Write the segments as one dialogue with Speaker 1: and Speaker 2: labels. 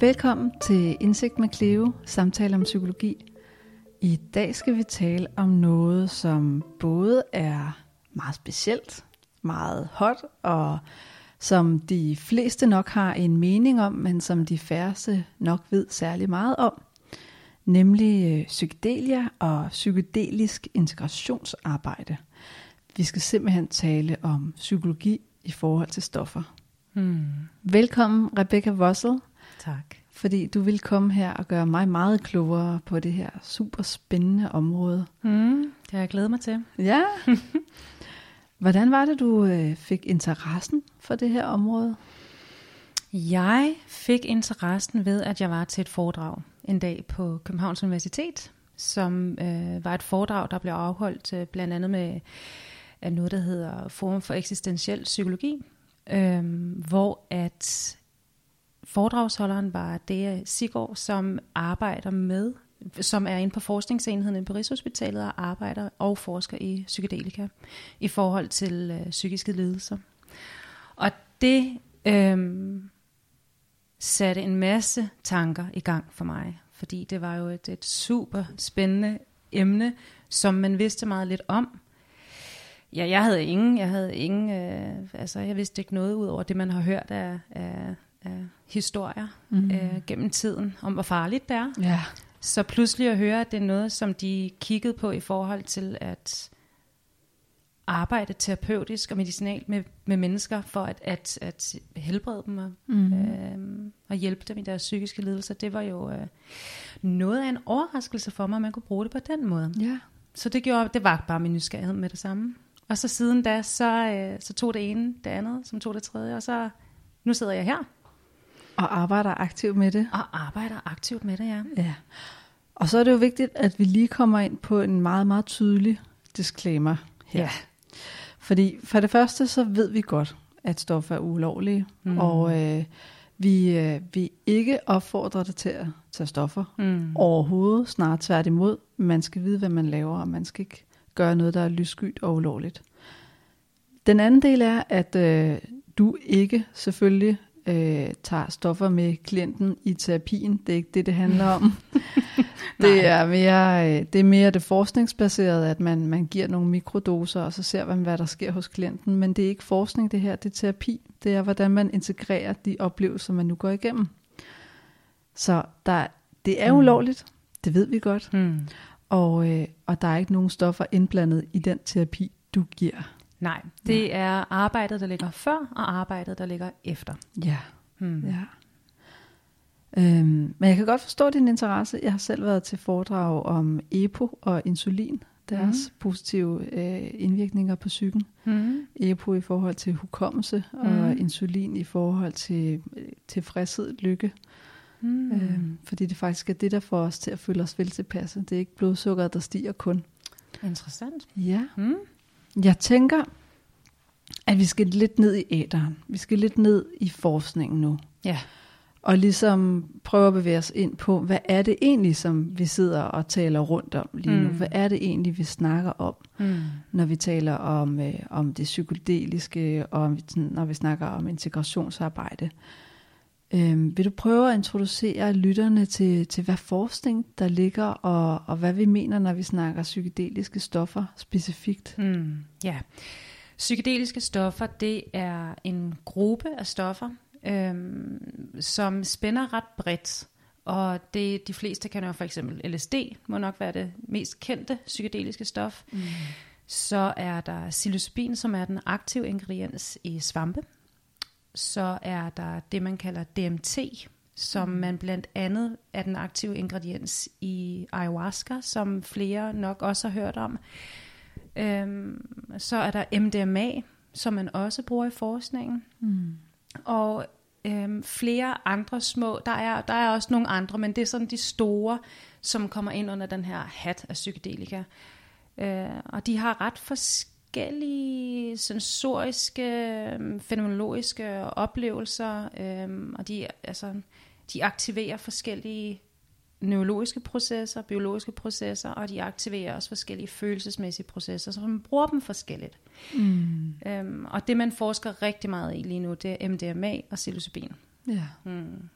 Speaker 1: Velkommen til Indsigt med Cleo, samtale om psykologi. I dag skal vi tale om noget, som både er meget specielt, meget hot, og som de fleste nok har en mening om, men som de færreste nok ved særlig meget om, nemlig øh, psykedelia og psykedelisk integrationsarbejde. Vi skal simpelthen tale om psykologi i forhold til stoffer. Hmm. Velkommen Rebecca Vossel.
Speaker 2: Tak.
Speaker 1: Fordi du vil komme her og gøre mig meget klogere på det her super spændende område.
Speaker 2: Hmm. Det har jeg glædet mig til.
Speaker 1: Ja. Hvordan var det, du øh, fik interessen for det her område?
Speaker 2: Jeg fik interessen ved, at jeg var til et foredrag en dag på Københavns Universitet, som øh, var et foredrag, der blev afholdt øh, blandt andet med af noget, der hedder Forum for Eksistentiel Psykologi, øh, hvor at foredragsholderen var det Sigård, som arbejder med, som er inde på forskningsenheden på Rigshospitalet og arbejder og forsker i psykedelika i forhold til øh, psykiske lidelser. Og det øh, satte en masse tanker i gang for mig, fordi det var jo et, et super spændende emne, som man vidste meget lidt om. Ja, jeg havde ingen, jeg havde ingen, øh, altså jeg vidste ikke noget ud over det, man har hørt af, af, af historier mm. øh, gennem tiden, om hvor farligt det er.
Speaker 1: Ja.
Speaker 2: Så pludselig at høre, at det er noget, som de kiggede på i forhold til at arbejde terapeutisk og medicinalt med, med mennesker for at, at, at helbrede dem og, mm. øh, og hjælpe dem i deres psykiske lidelser. Det var jo øh, noget af en overraskelse for mig, at man kunne bruge det på den måde.
Speaker 1: Ja.
Speaker 2: Så det gjorde, det var bare min nysgerrighed med det samme. Og så siden da, så, øh, så tog det ene, det andet, som tog det tredje, og så nu sidder jeg her.
Speaker 1: Og arbejder aktivt med det.
Speaker 2: Og arbejder aktivt med det, ja.
Speaker 1: Ja. Og så er det jo vigtigt, at vi lige kommer ind på en meget, meget tydelig disclaimer her.
Speaker 2: Ja.
Speaker 1: Fordi for det første, så ved vi godt, at stoffer er ulovlige, mm. og øh, vi, øh, vi ikke opfordrer dig til at tage stoffer mm. overhovedet, snart tværtimod. Man skal vide, hvad man laver, og man skal ikke gøre noget, der er lysskyt og ulovligt. Den anden del er, at øh, du ikke selvfølgelig øh, tager stoffer med klienten i terapien. Det er ikke det, det handler om. det, er mere, øh, det er mere det forskningsbaserede, at man, man giver nogle mikrodoser, og så ser man, hvad der sker hos klienten. Men det er ikke forskning, det her. Det er terapi. Det er, hvordan man integrerer de oplevelser, man nu går igennem. Så der, det er ulovligt. Det ved vi godt.
Speaker 2: Mm.
Speaker 1: Og, øh, og der er ikke nogen stoffer indblandet i den terapi, du giver.
Speaker 2: Nej, det er arbejdet, der ligger før, og arbejdet, der ligger efter.
Speaker 1: Ja.
Speaker 2: Hmm.
Speaker 1: ja. Øhm, men jeg kan godt forstå din interesse. Jeg har selv været til foredrag om EPO og insulin, deres mm. positive øh, indvirkninger på psyken.
Speaker 2: Mm.
Speaker 1: EPO i forhold til hukommelse, mm. og insulin i forhold til øh, tilfredshed, lykke.
Speaker 2: Mm.
Speaker 1: Øhm, fordi det faktisk er det, der får os til at føle os vel tilpasse. Det er ikke blodsukkeret, der stiger kun.
Speaker 2: Interessant.
Speaker 1: Ja.
Speaker 2: Mm.
Speaker 1: Jeg tænker, at vi skal lidt ned i æderen. Vi skal lidt ned i forskningen nu.
Speaker 2: Ja.
Speaker 1: Og ligesom prøve at bevæge os ind på, hvad er det egentlig, som vi sidder og taler rundt om lige nu?
Speaker 2: Mm.
Speaker 1: Hvad er det egentlig, vi snakker om,
Speaker 2: Mm.
Speaker 1: når vi taler om, øh, om det psykedeliske, og om, når vi snakker om integrationsarbejde? Øhm, vil du prøve at introducere lytterne til, til hvad forskning der ligger, og, og hvad vi mener, når vi snakker psykedeliske stoffer specifikt?
Speaker 2: Mm. Ja. Psykedeliske stoffer, det er en gruppe af stoffer, øhm, som spænder ret bredt. Og det, de fleste kender jo for eksempel LSD, må nok være det mest kendte psykedeliske stof.
Speaker 1: Mm.
Speaker 2: Så er der psilocybin, som er den aktive ingrediens i svampe. Så er der det, man kalder DMT, som man blandt andet er den aktive ingrediens i ayahuasca, som flere nok også har hørt om. Øhm, så er der MDMA, som man også bruger i forskningen.
Speaker 1: Mm.
Speaker 2: Og øhm, flere andre små, der er, der er også nogle andre, men det er sådan de store, som kommer ind under den her hat af psykedelika. Øh, og de har ret forskellige sensoriske, øhm, fænomenologiske oplevelser, øhm, og de, altså, de aktiverer forskellige neurologiske processer, biologiske processer, og de aktiverer også forskellige følelsesmæssige processer, så man bruger dem forskelligt.
Speaker 1: Mm.
Speaker 2: Øhm, og det man forsker rigtig meget i lige nu, det er MDMA og psilocybin.
Speaker 1: Ja.
Speaker 2: Mm.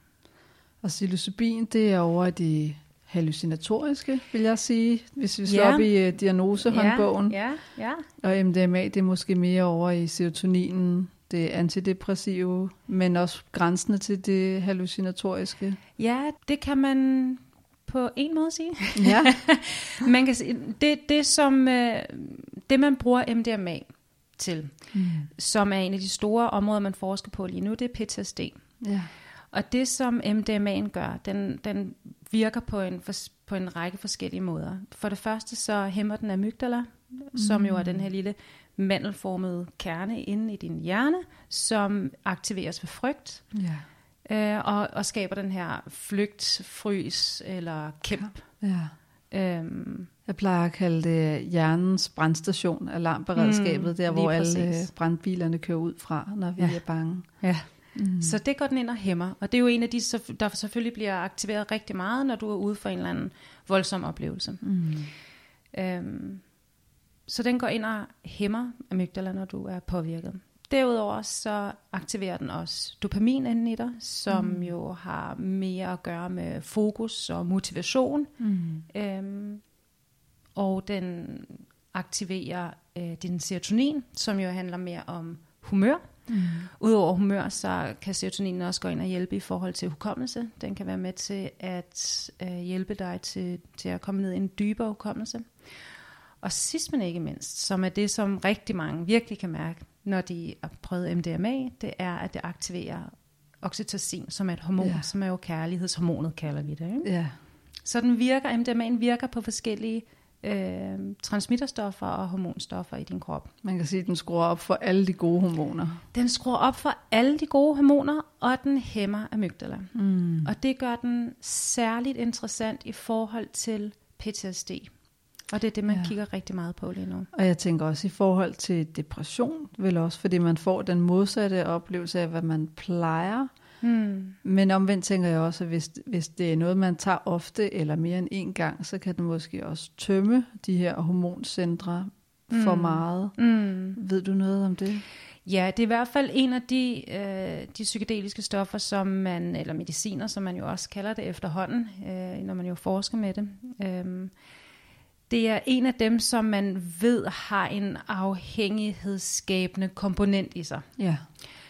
Speaker 1: Og psilocybin, det er over de hallucinatoriske, vil jeg sige, hvis vi slår
Speaker 2: Ja.
Speaker 1: op i uh, diagnosehåndbogen.
Speaker 2: Ja, ja.
Speaker 1: Og MDMA, det er måske mere over i serotoninen, det antidepressive, men også grænsende til det hallucinatoriske.
Speaker 2: ja, det kan man på en måde sige.
Speaker 1: Ja,
Speaker 2: Man kan sige, det, det som øh, det man bruger MDMA til,
Speaker 1: mm.
Speaker 2: som er en af de store områder, man forsker på lige nu, det er PTSD.
Speaker 1: ja.
Speaker 2: Og det som MDMA'en gør, den, den virker på en, fors- på en række forskellige måder. For det første så hæmmer den amygdala, mm. som jo er den her lille mandelformede kerne inde i din hjerne, som aktiveres ved frygt,
Speaker 1: ja.
Speaker 2: øh, og, og skaber den her flygt, frys eller kæmp.
Speaker 1: ja.
Speaker 2: Øhm,
Speaker 1: Jeg plejer at kalde det hjernens brandstation, alarmberedskabet,
Speaker 2: Mm,
Speaker 1: der hvor alle
Speaker 2: præcis.
Speaker 1: brandbilerne kører ud fra, når vi
Speaker 2: Ja.
Speaker 1: er bange.
Speaker 2: ja.
Speaker 1: Mm.
Speaker 2: Så det går den ind og hæmmer. Og det er jo en af de, der selvfølgelig bliver aktiveret rigtig meget, når du er ude for en eller anden voldsom oplevelse.
Speaker 1: Mm.
Speaker 2: Øhm, så den går ind og hæmmer amygdala, når du er påvirket. Derudover så aktiverer den også dopamin inden i dig, som mm. jo har mere at gøre med fokus og motivation.
Speaker 1: Mm.
Speaker 2: Øhm, og den aktiverer øh, din serotonin, som jo handler mere om humør.
Speaker 1: Mm.
Speaker 2: Udover humør, så kan serotoninen også gå ind og hjælpe i forhold til hukommelse. Den kan være med til at øh, hjælpe dig til, til at komme ned i en dybere hukommelse. Og sidst men ikke mindst, som er det, som rigtig mange virkelig kan mærke, når de har prøvet MDMA, det er, at det aktiverer oxytocin, som er et hormon,
Speaker 1: ja.
Speaker 2: som er jo kærlighedshormonet, kalder vi det. Ikke?
Speaker 1: Ja.
Speaker 2: Så den virker, MDMA'en virker på forskellige øh, transmitterstoffer og hormonstoffer i din krop.
Speaker 1: Man kan sige, at den skruer op for alle de gode hormoner.
Speaker 2: Den skruer op for alle de gode hormoner, og den hæmmer amygdala.
Speaker 1: Mm.
Speaker 2: Og det gør den særligt interessant i forhold til PTSD. Og det er det, man
Speaker 1: Ja.
Speaker 2: kigger rigtig meget på lige nu.
Speaker 1: Og jeg tænker også i forhold til depression, vel også, fordi man får den modsatte oplevelse af, hvad man plejer.
Speaker 2: Hmm.
Speaker 1: Men omvendt tænker jeg også, at hvis, hvis det er noget, man tager ofte eller mere end en gang, så kan den måske også tømme de her hormoncentre for
Speaker 2: Mm.
Speaker 1: meget.
Speaker 2: Mm.
Speaker 1: Ved du noget om det?
Speaker 2: Ja, det er i hvert fald en af de, øh, de psykedeliske stoffer, som man, eller mediciner, som man jo også kalder det efterhånden, øh, når man jo forsker med det. Øhm, det er en af dem, som man ved har en afhængighedsskabende komponent i sig.
Speaker 1: Ja.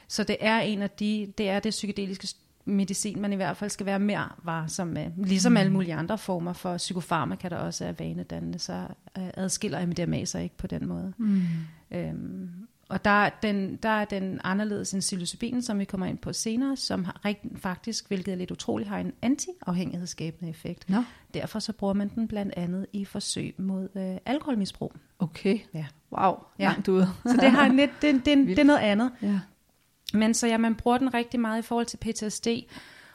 Speaker 2: Så det er en af de, det er det psykedeliske medicin, man i hvert fald skal være mere varsom med. Ligesom mm. alle mulige andre former for psykofarmaka, der også er vanedannende, så øh, adskiller MDMA sig ikke på den måde.
Speaker 1: Mm.
Speaker 2: Øhm, og der, er den, der er den anderledes end psilocybin, som vi kommer ind på senere, som har rigt, faktisk, hvilket er lidt utroligt, har en anti-afhængighedsskabende effekt.
Speaker 1: Nå,
Speaker 2: Derfor så bruger man den blandt andet i forsøg mod øh, alkoholmisbrug.
Speaker 1: okay.
Speaker 2: Ja.
Speaker 1: Wow,
Speaker 2: Ja.
Speaker 1: langt ude.
Speaker 2: Så det, har en lidt, det, det, det, det er noget andet.
Speaker 1: ja.
Speaker 2: Men så ja, man bruger den rigtig meget i forhold til PTSD,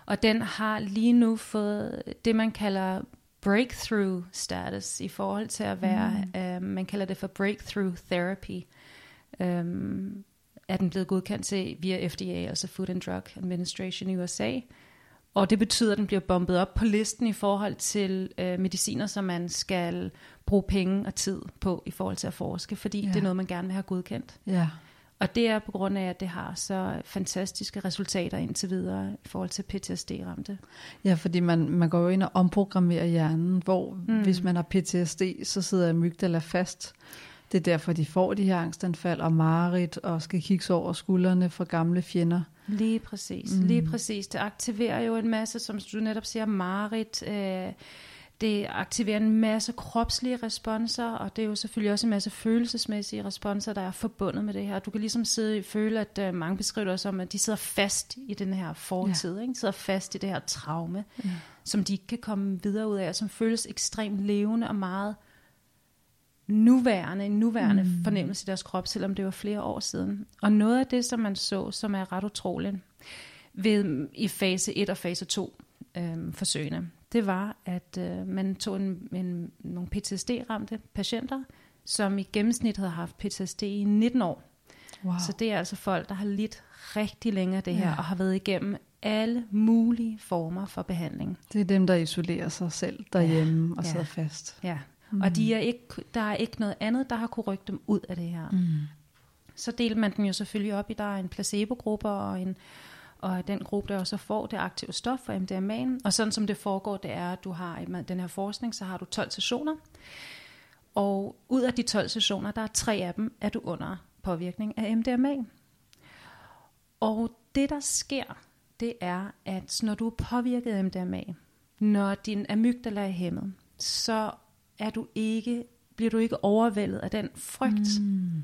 Speaker 2: og den har lige nu fået det, man kalder breakthrough status i forhold til at være, mm. øh, man kalder det for breakthrough therapy. Øhm, er den blevet godkendt til via FDA, altså Food and Drug Administration i USA. Og det betyder, at den bliver bombet op på listen i forhold til øh, mediciner, som man skal bruge penge og tid på i forhold til at forske, fordi
Speaker 1: Ja.
Speaker 2: det er noget, man gerne vil have godkendt.
Speaker 1: Ja.
Speaker 2: Og det er på grund af, at det har så fantastiske resultater indtil videre i forhold til PTSD-ramte.
Speaker 1: Ja, fordi man, man går jo ind og omprogrammerer hjernen, hvor mm. Hvis man har PTSD, så sidder amygdala fast. Det er derfor, de får de her angstanfald og mareridt og skal kigge sig over skuldrene for gamle fjender.
Speaker 2: Lige præcis,
Speaker 1: Mm.
Speaker 2: lige præcis. Det aktiverer jo en masse, som du netop siger, Marit. Øh, det aktiverer en masse kropslige responser, og det er jo selvfølgelig også en masse følelsesmæssige responser, der er forbundet med det her. Du kan ligesom sidde og føle, at øh, mange beskriver det som, at de sidder fast i den her fortid, ja. ikke? De sidder fast i det her traume,
Speaker 1: Ja.
Speaker 2: som de ikke kan komme videre ud af, og som føles ekstremt levende og meget nuværende, en nuværende
Speaker 1: Mm.
Speaker 2: mm. fornemmelse i deres krop, selvom det var flere år siden. Og noget af det, som man så, som er ret utroligt ved, i fase 1 og fase 2 øhm, forsøgene, det var, at øh, man tog en, en, nogle PTSD-ramte patienter, som i gennemsnit havde haft PTSD i 19 år.
Speaker 1: Wow.
Speaker 2: Så det er altså folk, der har lidt rigtig længe af det her,
Speaker 1: Ja.
Speaker 2: og har været igennem alle mulige former for behandling.
Speaker 1: Det er dem, der isolerer sig selv derhjemme og
Speaker 2: Ja.
Speaker 1: sidder fast.
Speaker 2: Ja. Mm. Og de er ikke, der er ikke noget andet, der har kunne rykke dem ud af det her.
Speaker 1: Mm.
Speaker 2: Så delte man den jo selvfølgelig op i, der er en placebo-gruppe og en, og den gruppe, der også får det aktive stof for MDMA'en. Og sådan som det foregår, det er, at du har i den her forskning, så har du 12 sessioner. Og ud af de 12 sessioner, der er tre af dem, er du under påvirkning af MDMA. Og det, der sker, det er, at når du er påvirket af MDMA, når din amygdala er hæmmet, så er du ikke, bliver du ikke overvældet af den frygt. Mm.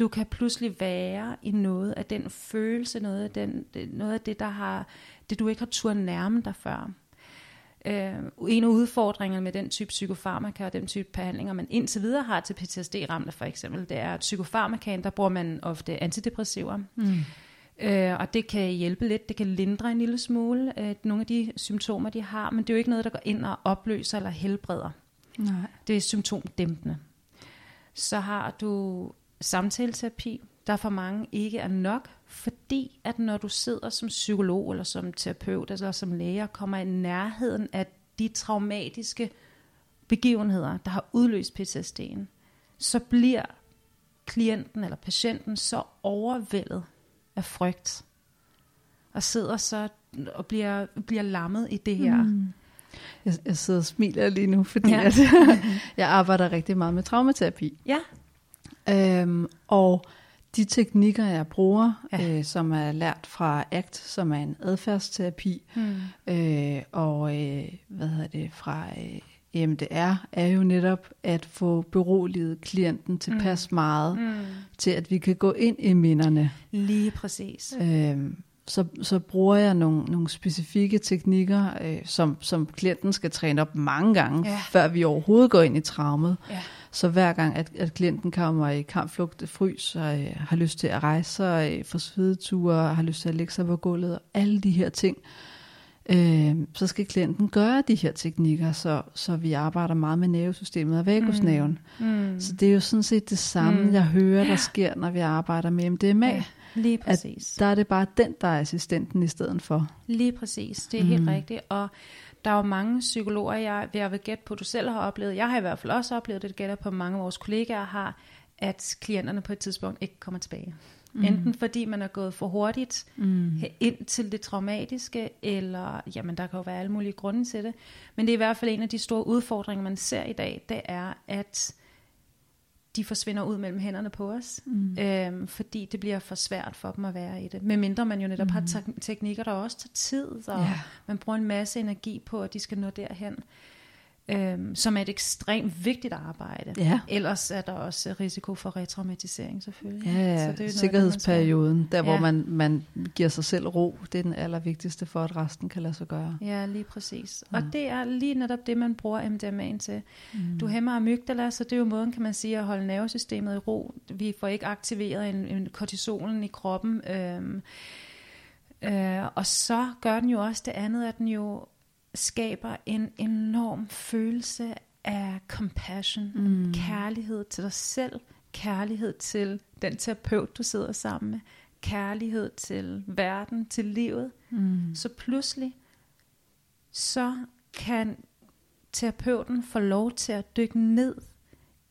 Speaker 2: Du kan pludselig være i noget af den følelse, noget af, den, noget af det, der har, det du ikke har tur nærme dig før. Øh, en af udfordringerne med den type psykofarmaka og den type behandlinger, man indtil videre har til PTSD-ramte for eksempel, det er, at psykofarmakaen, der bruger man ofte antidepressiver. Mm. Øh, og det kan hjælpe lidt, det kan lindre en lille smule øh, nogle af de symptomer, de har, men det er jo ikke noget, der går ind og opløser eller helbreder. Nej. Det er symptomdæmpende. Så har du samtaleterapi, der for mange ikke er nok, fordi at når du sidder som psykolog eller som terapeut eller som læge og kommer i nærheden af de traumatiske begivenheder, der har udløst PTSD'en, så bliver klienten eller patienten så overvældet af frygt, og sidder så og bliver, bliver lammet i det her. Mm.
Speaker 1: Jeg, jeg sidder og smiler lige nu, fordi ja. at, jeg arbejder rigtig meget med traumaterapi.
Speaker 2: Ja.
Speaker 1: Øhm, og de teknikker, jeg bruger, ja. øh, som er lært fra ACT, som er en adfærdsterapi, mm. øh, og øh, hvad hedder det, fra øh, EMDR, er jo netop at få beroliget klienten tilpas mm. meget, mm. til at vi kan gå ind i minderne.
Speaker 2: Lige præcis.
Speaker 1: Øh, så, så bruger jeg nogle, nogle specifikke teknikker, øh, som, som klienten skal træne op mange gange, ja. før vi overhovedet går ind i traumet. Ja. Så hver gang, at, at klienten kommer i kampflugt, frys, og øh, har lyst til at rejse sig, øh, få svedeture, har lyst til at lægge sig på gulvet, og alle de her ting, øh, så skal klienten gøre de her teknikker, så, så vi arbejder meget med nervesystemet og vagusnerven. Mm. Mm. Så det er jo sådan set det samme, mm. jeg hører, der sker, når vi arbejder med MDMA. Ja.
Speaker 2: Lige præcis.
Speaker 1: At der er det bare den, der er assistenten i stedet for.
Speaker 2: Lige præcis, det er mm. helt rigtigt. Og der er jo mange psykologer, jeg, jeg vil gætte på, du selv har oplevet, jeg har i hvert fald også oplevet det, gætter på mange af vores kollegaer har, at klienterne på et tidspunkt ikke kommer tilbage. Mm. Enten fordi man er gået for hurtigt mm. ind til det traumatiske, eller jamen der kan jo være alle mulige grunde til det. Men det er i hvert fald en af de store udfordringer, man ser i dag, det er, at de forsvinder ud mellem hænderne på os, mm. øhm, fordi det bliver for svært for dem at være i det. Medmindre man jo netop mm. har te- teknikker, der også tager tid, og yeah. man bruger en masse energi på, at de skal nå derhen øhm, som er et ekstremt vigtigt arbejde. Ja. Ellers er der også risiko for retraumatisering selvfølgelig.
Speaker 1: Ja, ja. Så det er sikkerhedsperioden, noget, der hvor ja. man, man giver sig selv ro, det er den allervigtigste for, at resten kan lade sig gøre.
Speaker 2: Ja, lige præcis. Ja. Og det er lige netop det, man bruger MDMA'en til. Mm. Du hæmmer amygdala, så det er jo måden, kan man sige, at holde nervesystemet i ro. Vi får ikke aktiveret en, en kortisolen i kroppen. Øhm, øh, og så gør den jo også det andet, at den jo skaber en enorm følelse af compassion, mm. kærlighed til dig selv, kærlighed til den terapeut, du sidder sammen med, kærlighed til verden, til livet. Mm. Så pludselig, så kan terapeuten få lov til at dykke ned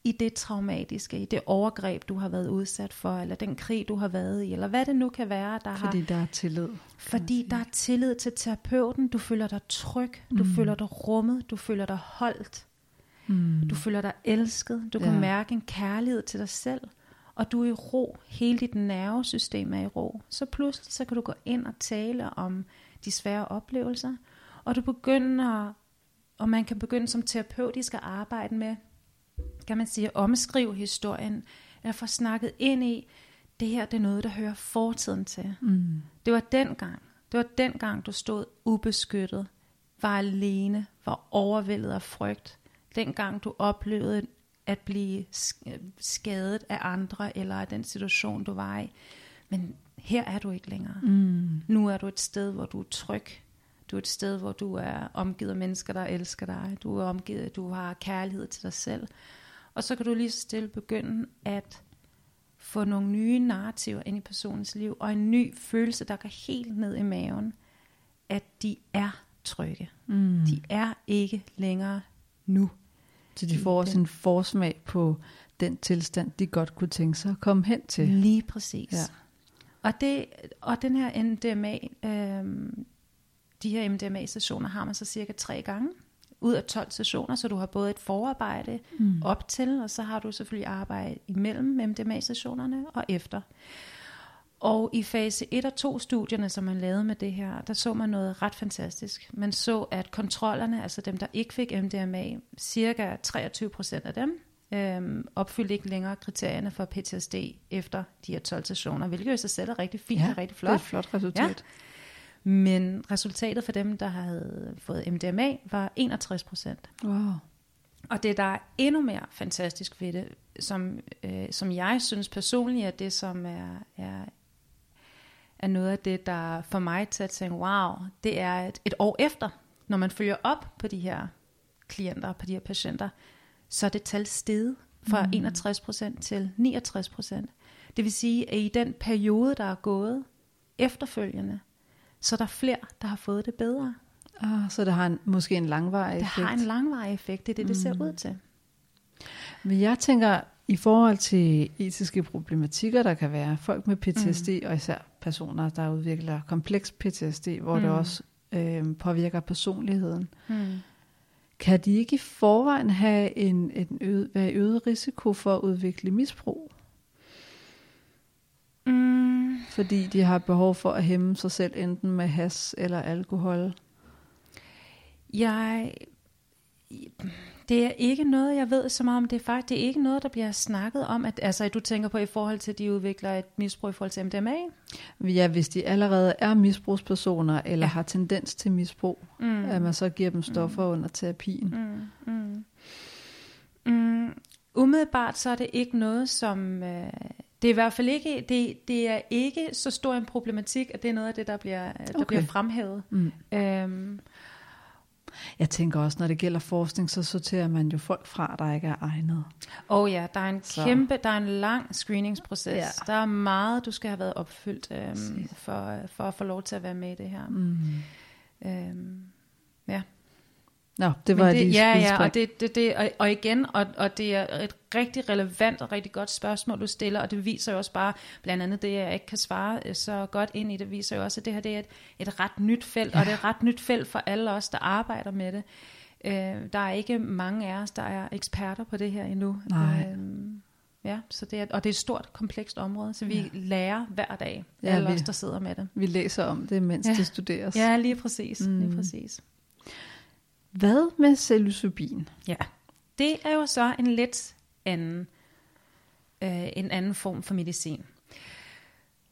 Speaker 2: i det traumatiske, i det overgreb, du har været udsat for, eller den krig, du har været i, eller hvad det nu kan være, der
Speaker 1: Fordi har... der er tillid.
Speaker 2: Fordi der er tillid til terapeuten, du føler dig tryg, du mm. føler dig rummet, du føler dig holdt, mm. du føler dig elsket, du ja. kan mærke en kærlighed til dig selv, og du er i ro, hele dit nervesystem er i ro. Så pludselig så kan du gå ind og tale om de svære oplevelser, og du begynder, og man kan begynde som terapeutisk at arbejde med kan man sige, omskrive historien, eller få snakket ind i, det her det er noget, der hører fortiden til. Mm. Det var den gang. Det var den gang, du stod ubeskyttet, var alene, var overvældet af frygt. Den gang, du oplevede at blive skadet af andre, eller af den situation, du var i. Men her er du ikke længere. Mm. Nu er du et sted, hvor du er tryg. Du er et sted, hvor du er omgivet af mennesker, der elsker dig. Du er omgivet, du har kærlighed til dig selv. Og så kan du lige så stille begynde at få nogle nye narrativer ind i personens liv, og en ny følelse, der går helt ned i maven, at de er trygge. Mm. De er ikke længere nu.
Speaker 1: Så de får også en forsmag på den tilstand, de godt kunne tænke sig at komme hen til.
Speaker 2: Lige præcis. Ja. Og, det, og den her MDMA, øh, de her MDMA-sessioner har man så cirka tre gange ud af 12 sessioner, så du har både et forarbejde mm. op til, og så har du selvfølgelig arbejde imellem MDMA-sessionerne og efter. Og i fase 1 og 2 studierne, som man lavede med det her, der så man noget ret fantastisk. Man så, at kontrollerne, altså dem, der ikke fik MDMA, cirka 23 procent af dem, øhm, opfyldte ikke længere kriterierne for PTSD efter de her 12 sessioner, hvilket jo i sig selv er rigtig fint
Speaker 1: Ja,
Speaker 2: og rigtig flot.
Speaker 1: Det er et flot resultat.
Speaker 2: Ja. Men resultatet for dem, der havde fået MDMA, var 61 procent.
Speaker 1: Wow.
Speaker 2: Og det, der er endnu mere fantastisk ved det, som, øh, som jeg synes personligt er det, som er, er, er noget af det, der får mig til at tænke, wow, det er et, et år efter, når man følger op på de her klienter, på de her patienter, så er det tal steget fra mm. 61% til 69%. Det vil sige, at i den periode, der er gået efterfølgende, så er der flere, der har fået det bedre.
Speaker 1: Ah, så det har en, måske en langvarig
Speaker 2: Det
Speaker 1: effekt.
Speaker 2: har en langvarig effekt, det er det, det ser ud til.
Speaker 1: Men jeg tænker, i forhold til etiske problematikker, der kan være, folk med PTSD, mm. og især personer, der udvikler kompleks PTSD, hvor mm. det også øh, påvirker personligheden,
Speaker 2: Mm.
Speaker 1: kan de ikke i forvejen have en, en øget, være øget risiko for at udvikle misbrug?
Speaker 2: Mm.
Speaker 1: Fordi de har behov for at hæmme sig selv enten med has eller alkohol.
Speaker 2: Jeg, det er ikke noget, jeg ved så meget om. Det er faktisk det er ikke noget, der bliver snakket om. At, altså, at du tænker på i forhold til, at de udvikler et misbrug i forhold til MDMA.
Speaker 1: Ja, hvis de allerede er misbrugspersoner, eller
Speaker 2: Ja.
Speaker 1: har tendens til misbrug,
Speaker 2: mm.
Speaker 1: at man så giver dem stoffer mm. under terapien.
Speaker 2: Mm. Mm. Mm. Umiddelbart så er det ikke noget, som... Øh, det er i hvert fald ikke, det, det er ikke så stor en problematik, at det er noget af det, der bliver, der
Speaker 1: Okay.
Speaker 2: bliver fremhævet.
Speaker 1: Mm.
Speaker 2: Øhm,
Speaker 1: Jeg tænker også, når det gælder forskning, så sorterer man jo folk fra, der ikke er egnet.
Speaker 2: Og ja, der er en
Speaker 1: Så.
Speaker 2: kæmpe, der er en lang screeningsproces.
Speaker 1: Ja.
Speaker 2: Der er meget, du skal have været opfyldt øhm, for, for at få lov til at være med i det her.
Speaker 1: Mm.
Speaker 2: Øhm.
Speaker 1: Nå, det
Speaker 2: Men
Speaker 1: var
Speaker 2: det,
Speaker 1: lige
Speaker 2: ja, ja, og, det, det, det, og, og igen, og, og det er et rigtig relevant og rigtig godt spørgsmål, du stiller, og det viser jo også bare, blandt andet det, jeg ikke kan svare øh, så godt ind i, det viser jo også, at det her det er et, et ret nyt felt, ja. og det er et ret nyt felt for alle os, der arbejder med det. Øh, der er ikke mange af os, der er eksperter på det her endnu.
Speaker 1: Nej.
Speaker 2: Øh, ja, så det er, og det er et stort, komplekst område, så vi ja. lærer hver dag,
Speaker 1: Ja,
Speaker 2: alle
Speaker 1: vi-
Speaker 2: os, der sidder med det.
Speaker 1: Vi læser om det, mens
Speaker 2: Ja.
Speaker 1: det studeres.
Speaker 2: Ja, lige præcis. Mm. Lige præcis.
Speaker 1: Hvad med psilocybin?
Speaker 2: Ja, det er jo så en lidt anden, øh, en anden form for medicin.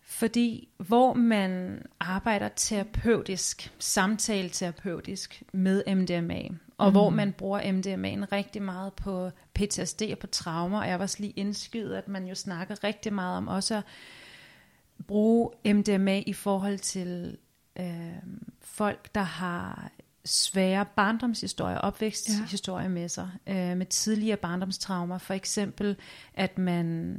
Speaker 2: Fordi hvor man arbejder terapeutisk, samtaleterapeutisk med MDMA, og mm. hvor man bruger MDMA'en rigtig meget på PTSD og på traumer, og jeg var også lige indskydet, at man jo snakker rigtig meget om også at bruge MDMA i forhold til øh, folk, der har svære barndomshistorier, opvæksthistorier med sig, øh, med tidligere barndomstraumer. For eksempel, at man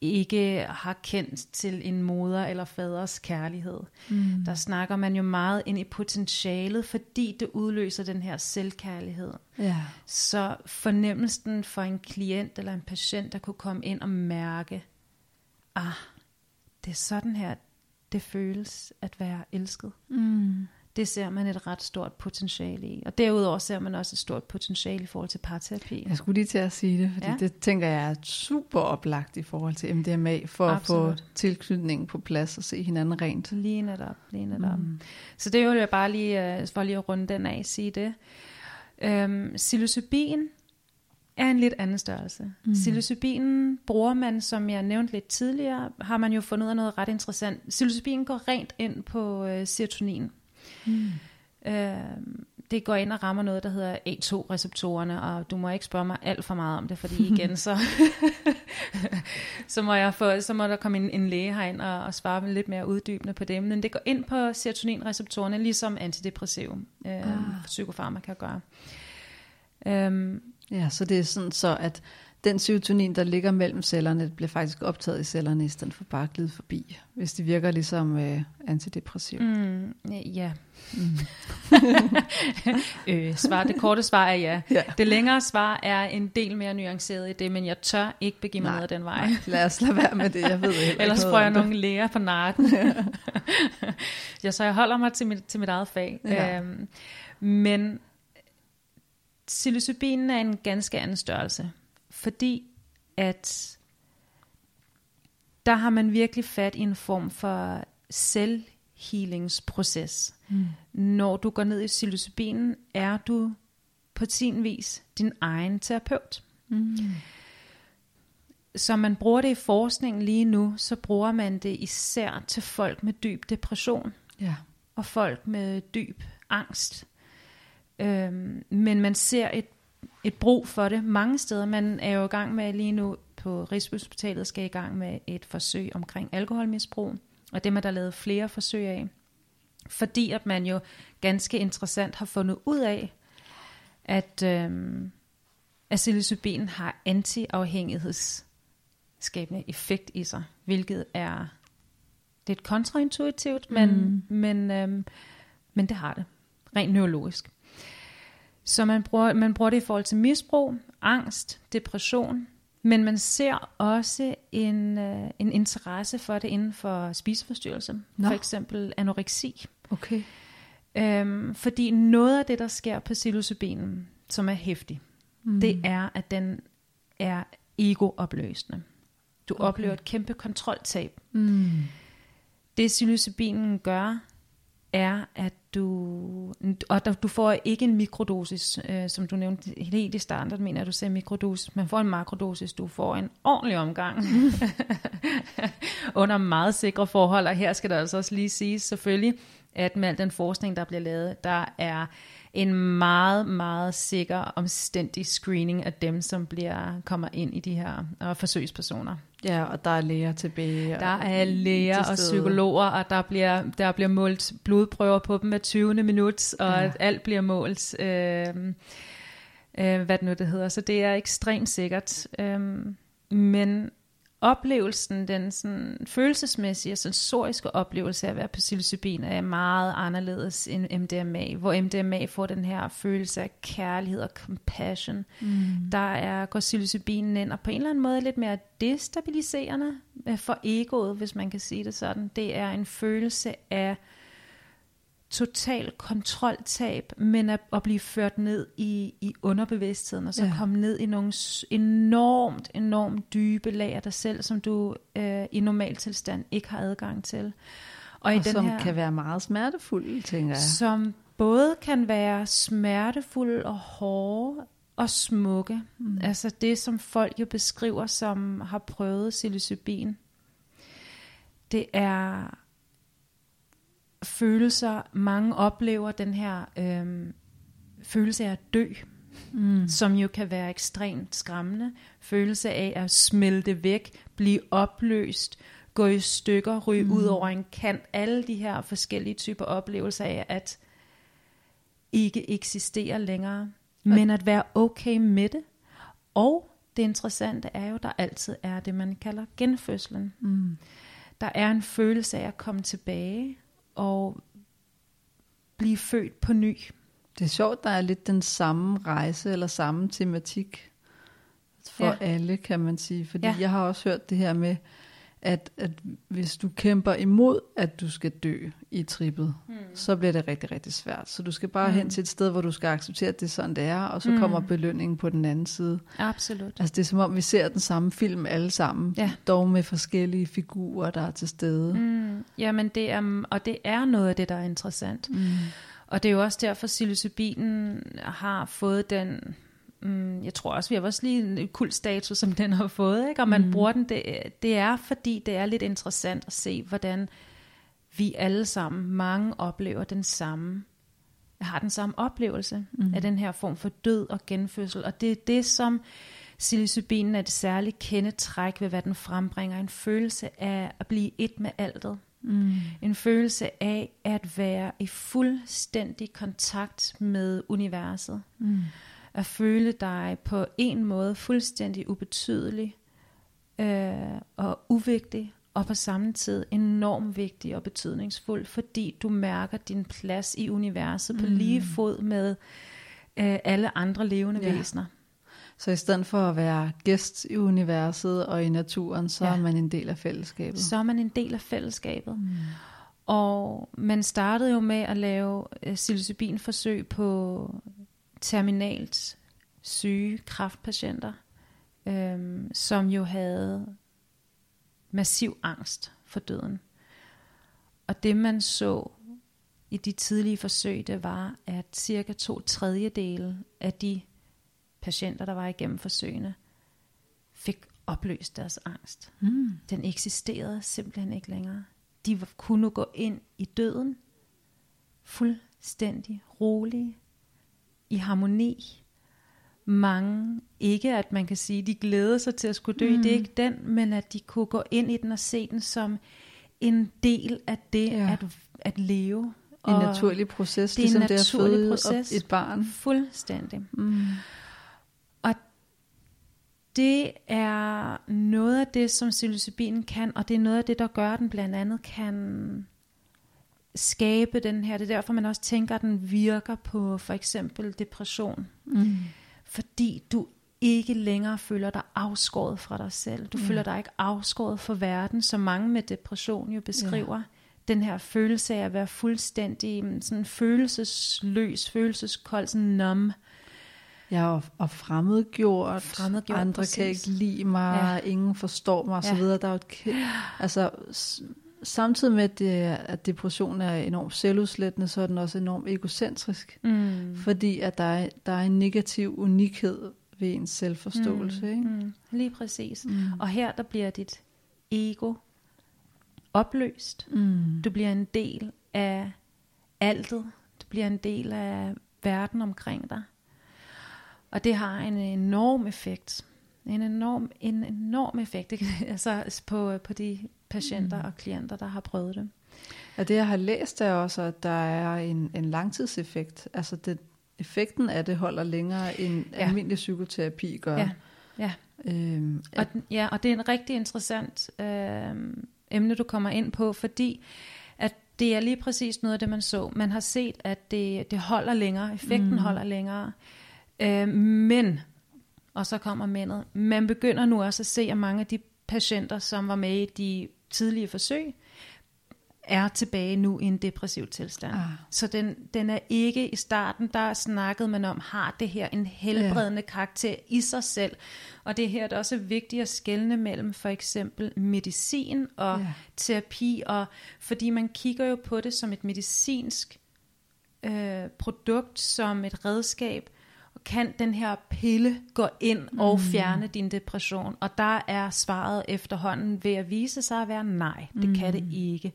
Speaker 2: ikke har kendt til en moder eller faders kærlighed. Mm. Der snakker man jo meget ind i potentialet, fordi det udløser den her selvkærlighed.
Speaker 1: Ja.
Speaker 2: Så fornemmelsen for en klient eller en patient, der kunne komme ind og mærke, ah, det er sådan her, det føles at være elsket.
Speaker 1: Mm.
Speaker 2: Det ser man et ret stort potentiale i. Og derudover ser man også et stort potentiale i forhold til parterapi.
Speaker 1: Jeg skulle lige til at sige det, fordi Ja. det tænker jeg er super oplagt i forhold til MDMA, for
Speaker 2: Absolut.
Speaker 1: at få tilknytningen på plads og se hinanden rent.
Speaker 2: Lige netop, lige netop. Mm. Så det vil jeg bare lige, øh, for lige at runde den af, sige det. Øhm, psilocybin er en lidt anden størrelse. Mm. Psilocybinen bruger man, som jeg nævnte lidt tidligere, har man jo fundet ud af noget ret interessant. Psilocybin går rent ind på øh, serotonin.
Speaker 1: Mm.
Speaker 2: Øh, det går ind og rammer noget, der hedder A2-receptorerne, og du må ikke spørge mig alt for meget om det, fordi igen, så, så, må, jeg få, så må der komme en, en læge herind og, og svare lidt mere uddybende på det. Men det går ind på serotoninreceptorerne, ligesom antidepressiv øh, ah. psykofarmaka gør. Øhm,
Speaker 1: Ja, så det er sådan så, at den serotonin, der ligger mellem cellerne, bliver faktisk optaget i cellerne, i stedet for bare at glide forbi, hvis de virker ligesom øh, antidepressiv.
Speaker 2: Mm, ja. Mm. øh, svar, det korte svar er ja. ja. Det længere svar er en del mere nuanceret i det, men jeg tør ikke begive mig ned ad den vej.
Speaker 1: Nej, lad os lade være med det, jeg ved ikke
Speaker 2: Ellers får jeg nogle læger på nakken. ja, så jeg holder mig til mit, til mit eget fag. Ja. Øhm, men psilocybinen er en ganske anden størrelse, fordi at der har man virkelig fat i en form for selvhealingsproces. Mm. Når du går ned i psilocybinen, er du på sin vis din egen terapeut. Mm. Så man bruger det i forskningen lige nu, så bruger man det især til folk med dyb depression. Ja. Og folk med dyb angst. Øhm, men man ser et, et brug for det mange steder. Man er jo i gang med lige nu på Rigshospitalet skal i gang med et forsøg omkring alkoholmisbrug. Og det er der lavet flere forsøg af. Fordi at man jo ganske interessant har fundet ud af, at, øhm, at psilocybin har antiafhængighedsskabende effekt i sig, hvilket er lidt kontraintuitivt, men, mm. men, øhm, men det har det, rent neurologisk. Så man bruger, man bruger det i forhold til misbrug, angst, depression, men man ser også en, øh, en interesse for det inden for spiseforstyrrelse. Nå. For eksempel anoreksi.
Speaker 1: Okay.
Speaker 2: Øhm, fordi noget af det, der sker på psilocybinen, som er hæftig, mm. det er, at den er egoopløsende. Du okay. oplever et kæmpe kontroltab. Mm. Det psilocybinen gør, er, at du, og der, du får ikke en mikrodosis, øh, som du nævnte helt i starten, der mener at du ser mikrodosis, man får en makrodosis, du får en ordentlig omgang, under meget sikre forhold, og her skal der altså også lige siges selvfølgelig, at med al den forskning, der bliver lavet, der er en meget, meget sikker, omstændig screening af dem, som bliver kommer ind i de her og forsøgspersoner.
Speaker 1: Ja, og der er læger tilbage.
Speaker 2: Der er læger og psykologer, og der bliver, der bliver målt blodprøver på dem hver 20. minut, og ja. alt bliver målt, øh, øh, hvad det nu det hedder. Så det er ekstremt sikkert. Øh, men oplevelsen, den sådan følelsesmæssige og sensoriske oplevelse af at være på psilocybin er meget anderledes end MDMA, hvor MDMA får den her følelse af kærlighed og compassion. Mm. Der er, går psilocybinen ind og på en eller anden måde lidt mere destabiliserende øh, for egoet, hvis man kan sige det sådan. Det er en følelse af total kontroltab, men at, at blive ført ned i, i underbevidstheden, og så ja. komme ned i nogle enormt, enormt dybe lag af dig selv, som du øh, i normal tilstand ikke har adgang til.
Speaker 1: Og, og i den som her, kan være meget smertefuld, tænker jeg.
Speaker 2: Som både kan være smertefuld og hårde og smukke. Mm. Altså det, som folk jo beskriver, som har prøvet psilocybin. Det er følelser, mange oplever den her øh, følelse af at dø, mm. som jo kan være ekstremt skræmmende. Følelse af at smelte væk, blive opløst, gå i stykker, ryge mm. ud over en kant. Alle de her forskellige typer oplevelser af at ikke eksistere længere, men at være okay med det. Og det interessante er jo, der altid er det, man kalder genfødslen. Mm. Der er en følelse af at komme tilbage, og blive født på ny.
Speaker 1: Det er sjovt, der er lidt den samme rejse eller samme tematik for ja. alle, kan man sige. Fordi ja. jeg har også hørt det her med, at, at hvis du kæmper imod, at du skal dø i trippet, mm. Så bliver det rigtig, rigtig svært. Så du skal bare mm. hen til et sted, hvor du skal acceptere, at det er sådan, det er, og så mm. kommer belønningen på den anden side.
Speaker 2: Absolut.
Speaker 1: Altså det er som om, vi ser den samme film alle sammen, ja. dog med forskellige figurer, der er til stede.
Speaker 2: Mm. Jamen det er, og det er noget af det, der er interessant. Mm. Og det er jo også derfor, at psilocybinen har fået den mm, jeg tror også, vi har også lige en kul status, som den har fået, ikke? og man mm. bruger den, det, det er fordi, det er lidt interessant at se, hvordan vi alle sammen, mange oplever den samme, har den samme oplevelse mm. af den her form for død og genfødsel, og det er det, som psilocybinen er et særligt kendetræk ved, hvad den frembringer, en følelse af at blive et med altet. Mm. En følelse af at være i fuldstændig kontakt med universet. Mm at føle dig på en måde fuldstændig ubetydelig øh, og uvigtig, og på samme tid enormt vigtig og betydningsfuld, fordi du mærker din plads i universet mm. på lige fod med øh, alle andre levende ja. væsener.
Speaker 1: Så i stedet for at være gæst i universet og i naturen, så ja. er man en del af fællesskabet.
Speaker 2: Så er man en del af fællesskabet. Mm. Og man startede jo med at lave uh, psilocybin-forsøg på terminalt syge kraftpatienter, øhm, som jo havde massiv angst for døden. Og det man så i de tidlige forsøg, det var, at cirka to tredjedele af de patienter, der var igennem forsøgene, fik opløst deres angst. Mm. Den eksisterede simpelthen ikke længere. De kunne nu gå ind i døden, fuldstændig rolige, i harmoni. Mange, ikke at man kan sige, de glæder sig til at skulle dø, mm. det er ikke den, men at de kunne gå ind i den og se den som en del af det ja. at, at leve.
Speaker 1: En naturlig proces,
Speaker 2: det er ligesom
Speaker 1: en
Speaker 2: naturlig
Speaker 1: det at
Speaker 2: proces.
Speaker 1: et barn.
Speaker 2: Fuldstændig. Mm. Og det er noget af det, som psilocybinen kan, og det er noget af det, der gør, at den blandt andet kan skabe den her. Det er derfor, man også tænker, at den virker på for eksempel depression. Mm. Fordi du ikke længere føler dig afskåret fra dig selv. Du mm. føler dig ikke afskåret fra verden, som mange med depression jo beskriver. Ja. Den her følelse af at være fuldstændig mm, sådan følelsesløs, følelseskold, sådan numb.
Speaker 1: Ja, og, og fremmedgjort.
Speaker 2: fremmedgjort.
Speaker 1: Andre præcis. kan ikke lide mig, ja. ingen forstår mig osv. Ja. Der er jo et, altså, samtidig med, at, det, at depression er enormt selvudslættende, så er den også enormt egocentrisk. Mm. Fordi at der er, der er en negativ unikhed ved ens selvforståelse. Mm. Ikke? Mm.
Speaker 2: Lige præcis. Mm. Og her der bliver dit ego opløst. Mm. Du bliver en del af altet. Du bliver en del af verden omkring dig. Og det har en enorm effekt. En enorm, en enorm effekt ikke? altså på, på de patienter mm. og klienter, der har prøvet det.
Speaker 1: Ja, det jeg har læst er også, at der er en, en langtidseffekt. Altså det, effekten af det holder længere end ja. almindelig psykoterapi gør.
Speaker 2: Ja, ja. Øhm, og, ja, og det er en rigtig interessant øh, emne, du kommer ind på, fordi at det er lige præcis noget af det, man så. Man har set, at det, det holder længere, effekten mm. holder længere. Øh, men, og så kommer mændet, man begynder nu også at se, at mange af de patienter, som var med i de tidlige forsøg, er tilbage nu i en depressiv tilstand. Ah. Så den, den er ikke i starten, der snakkede man om, har det her en helbredende ja. karakter i sig selv. Og det her er det også vigtigt at skelne mellem for eksempel medicin og ja. terapi, og fordi man kigger jo på det som et medicinsk øh, produkt, som et redskab, kan den her pille gå ind og mm. fjerne din depression? Og der er svaret efterhånden ved at vise sig at være nej, det mm. kan det mm. ikke.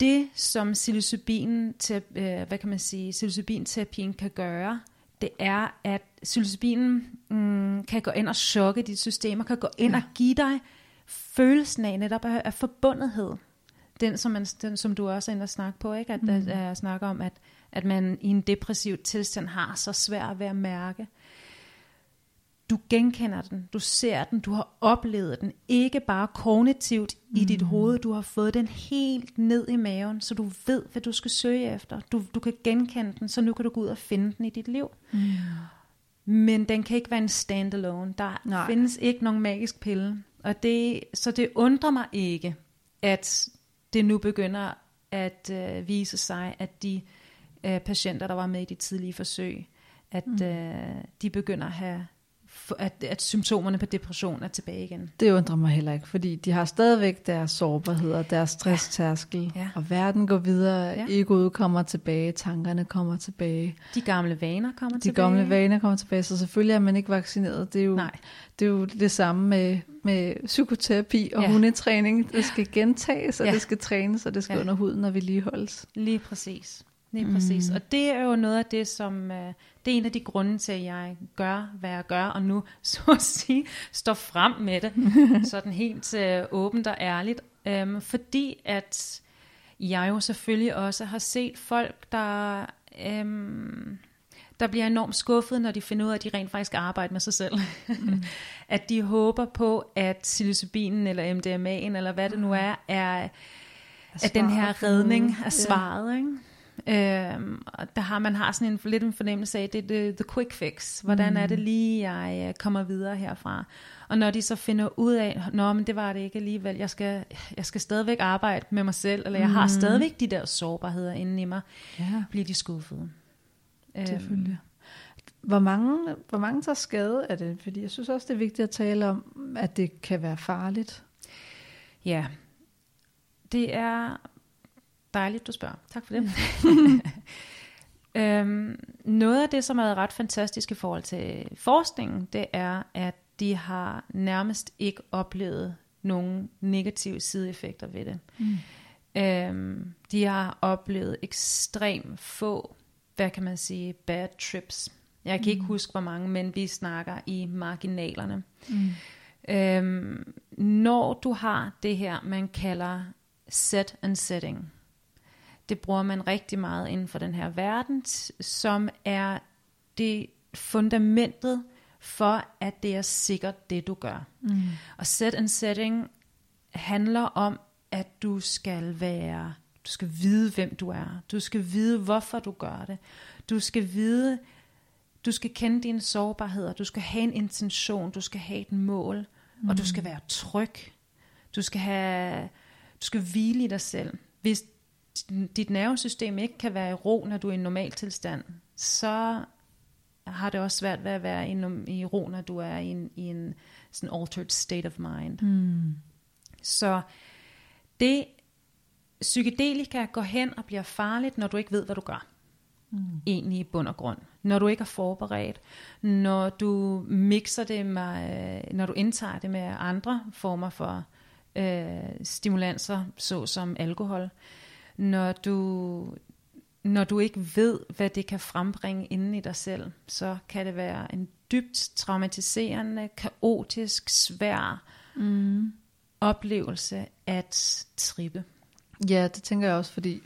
Speaker 2: Det som psilocybin, øh, hvad kan man sige, psilocybin-terapien kan gøre, det er, at psilocybinen mm, kan gå ind og chokke dit system, og kan gå ind ja. og give dig følelsen af netop af, af forbundethed. Den som, man, den, som du også er inde og snakke på, ikke? At, mm. at, at snakke om, at at man i en depressiv tilstand har så svært ved at mærke. Du genkender den, du ser den, du har oplevet den, ikke bare kognitivt mm. i dit hoved, du har fået den helt ned i maven, så du ved, hvad du skal søge efter. Du, du kan genkende den, så nu kan du gå ud og finde den i dit liv. Mm. Men den kan ikke være en standalone. Der Nej. findes ikke nogen magisk pille. Og det, så det undrer mig ikke, at det nu begynder at øh, vise sig, at de øh, patienter, der var med i de tidlige forsøg, at mm. øh, de begynder at have at, at symptomerne på depression er tilbage igen.
Speaker 1: Det undrer mig heller ikke, fordi de har stadigvæk deres sårbarhed og deres stresstærskel, ja. Ja. og verden går videre, ja. egoet kommer tilbage, tankerne kommer tilbage.
Speaker 2: De gamle vaner kommer
Speaker 1: de
Speaker 2: tilbage.
Speaker 1: De gamle vaner kommer tilbage, så selvfølgelig er man ikke vaccineret. Det er jo, Nej. Det, er jo det samme med, med psykoterapi og ja. hundetræning. Det skal gentages, og ja. det skal trænes, og det skal ja. under huden og vedligeholdes.
Speaker 2: Lige præcis. Lige præcis. Mm. Og det er jo noget af det, som øh, det er en af de grunde til, at jeg gør, hvad jeg gør, og nu så at sige står frem med det, sådan helt øh, åbent og ærligt, øhm, fordi at jeg jo selvfølgelig også har set folk, der øhm, der bliver enormt skuffet, når de finder ud af, at de rent faktisk arbejder med sig selv. Mm. at de håber på, at psilocybinen eller MDMA'en, eller hvad det nu er, er, at den her redning er svaret. Ikke? Øhm, og der har man har sådan en lidt en fornemmelse af, det er the, the quick fix. Hvordan mm. er det mm. lige, jeg øh, kommer videre herfra? Og når de så finder ud af, nå, men det var det ikke alligevel, jeg skal, jeg skal stadigvæk arbejde med mig selv, eller jeg mm. har stadigvæk de der sårbarheder inde i mig, ja. bliver de skuffede.
Speaker 1: Selvfølgelig. Øhm. Hvor mange, hvor mange tager skade af det? Fordi jeg synes også, det er vigtigt at tale om, at det kan være farligt.
Speaker 2: Ja, det er Dejligt, du spørger. Tak for det. øhm, noget af det, som er ret fantastisk i forhold til forskningen, det er, at de har nærmest ikke oplevet nogen negative sideeffekter ved det. Mm. Øhm, de har oplevet ekstremt få, hvad kan man sige, bad trips. Jeg kan mm. ikke huske, hvor mange, men vi snakker i marginalerne. Mm. Øhm, når du har det her, man kalder set and setting, det bruger man rigtig meget inden for den her verden, som er det fundamentet for, at det er sikkert det, du gør. Mm. Og set and setting handler om, at du skal være, du skal vide, hvem du er. Du skal vide, hvorfor du gør det. Du skal vide, du skal kende dine sårbarheder. Du skal have en intention. Du skal have et mål. Mm. Og du skal være tryg. Du skal have, du skal hvile i dig selv. Hvis dit nervesystem ikke kan være i ro, når du er i en normal tilstand, så har det også svært ved at være i, i ro, når du er i en, i en sådan altered state of mind. Mm. Så det psykedelika går hen og bliver farligt, når du ikke ved, hvad du gør. Mm. Egentlig i bund og grund. Når du ikke er forberedt, når du mixer det med, når du indtager det med andre former for øh, stimulanser, såsom alkohol, når du, når du ikke ved, hvad det kan frembringe inden i dig selv, så kan det være en dybt traumatiserende, kaotisk, svær mm. oplevelse at trippe.
Speaker 1: Ja, det tænker jeg også, fordi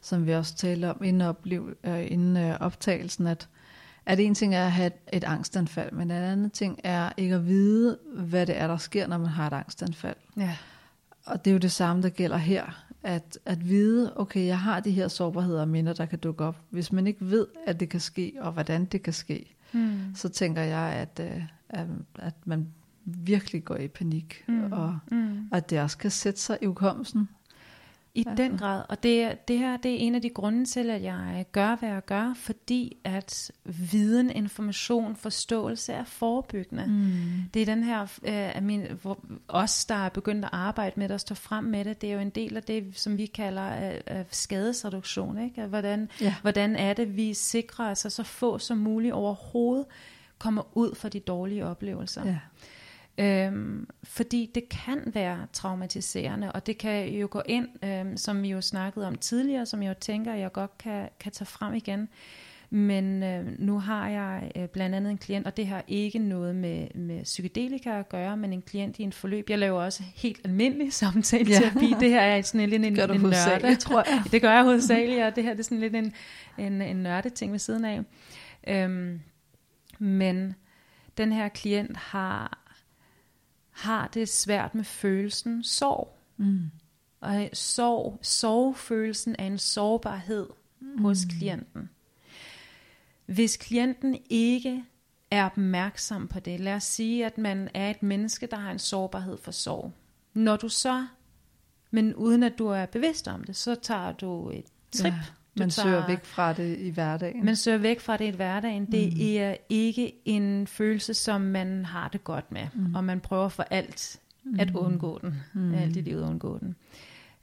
Speaker 1: som vi også talte om inden, oplev, øh, inden øh, optagelsen, at, at en ting er at have et, et angstanfald, men en anden ting er ikke at vide, hvad det er, der sker, når man har et angstanfald. Ja. Og det er jo det samme, der gælder her at, at vide, okay, jeg har de her sårbarheder og minder, der kan dukke op. Hvis man ikke ved, at det kan ske, og hvordan det kan ske, mm. så tænker jeg, at, øh, at, at man virkelig går i panik, mm. Og, mm. og at det også kan sætte sig i hukommelsen.
Speaker 2: I ja. den grad, og det, det her det er en af de grunde til, at jeg gør, hvad jeg gør, fordi at viden, information, forståelse er forebyggende. Mm. Det er den her, øh, min, hvor os, der er begyndt at arbejde med det og stå frem med det, det er jo en del af det, som vi kalder øh, skadesreduktion. Ikke? Hvordan, ja. hvordan er det, vi sikrer os, så få som muligt overhovedet kommer ud for de dårlige oplevelser. Ja. Øhm, fordi det kan være traumatiserende, og det kan jo gå ind, øhm, som vi jo snakkede om tidligere, som jeg jo tænker, jeg godt kan, kan tage frem igen. Men øh, nu har jeg øh, blandt andet en klient, og det har ikke noget med, med psykedelika at gøre, men en klient i en forløb. Jeg laver også helt almindelig samtale-terapi. Ja. Det her er sådan lidt en,
Speaker 1: gør
Speaker 2: en
Speaker 1: nørde. tror jeg.
Speaker 2: det gør jeg hovedsageligt, og det her det er sådan lidt en, en, en nørde ting ved siden af. Øhm, men den her klient har har det svært med følelsen sorg. Mm. Og sorg, sorgfølelsen er en sårbarhed mm. hos klienten. Hvis klienten ikke er opmærksom på det, lad os sige, at man er et menneske, der har en sårbarhed for sorg. Når du så, men uden at du er bevidst om det, så tager du et trip. Ja
Speaker 1: man tager, søger væk fra det i hverdagen.
Speaker 2: Man søger væk fra det i hverdagen. Det mm. er ikke en følelse, som man har det godt med. Mm. Og man prøver for alt at mm. undgå den. Mm. Alt i livet at undgå den.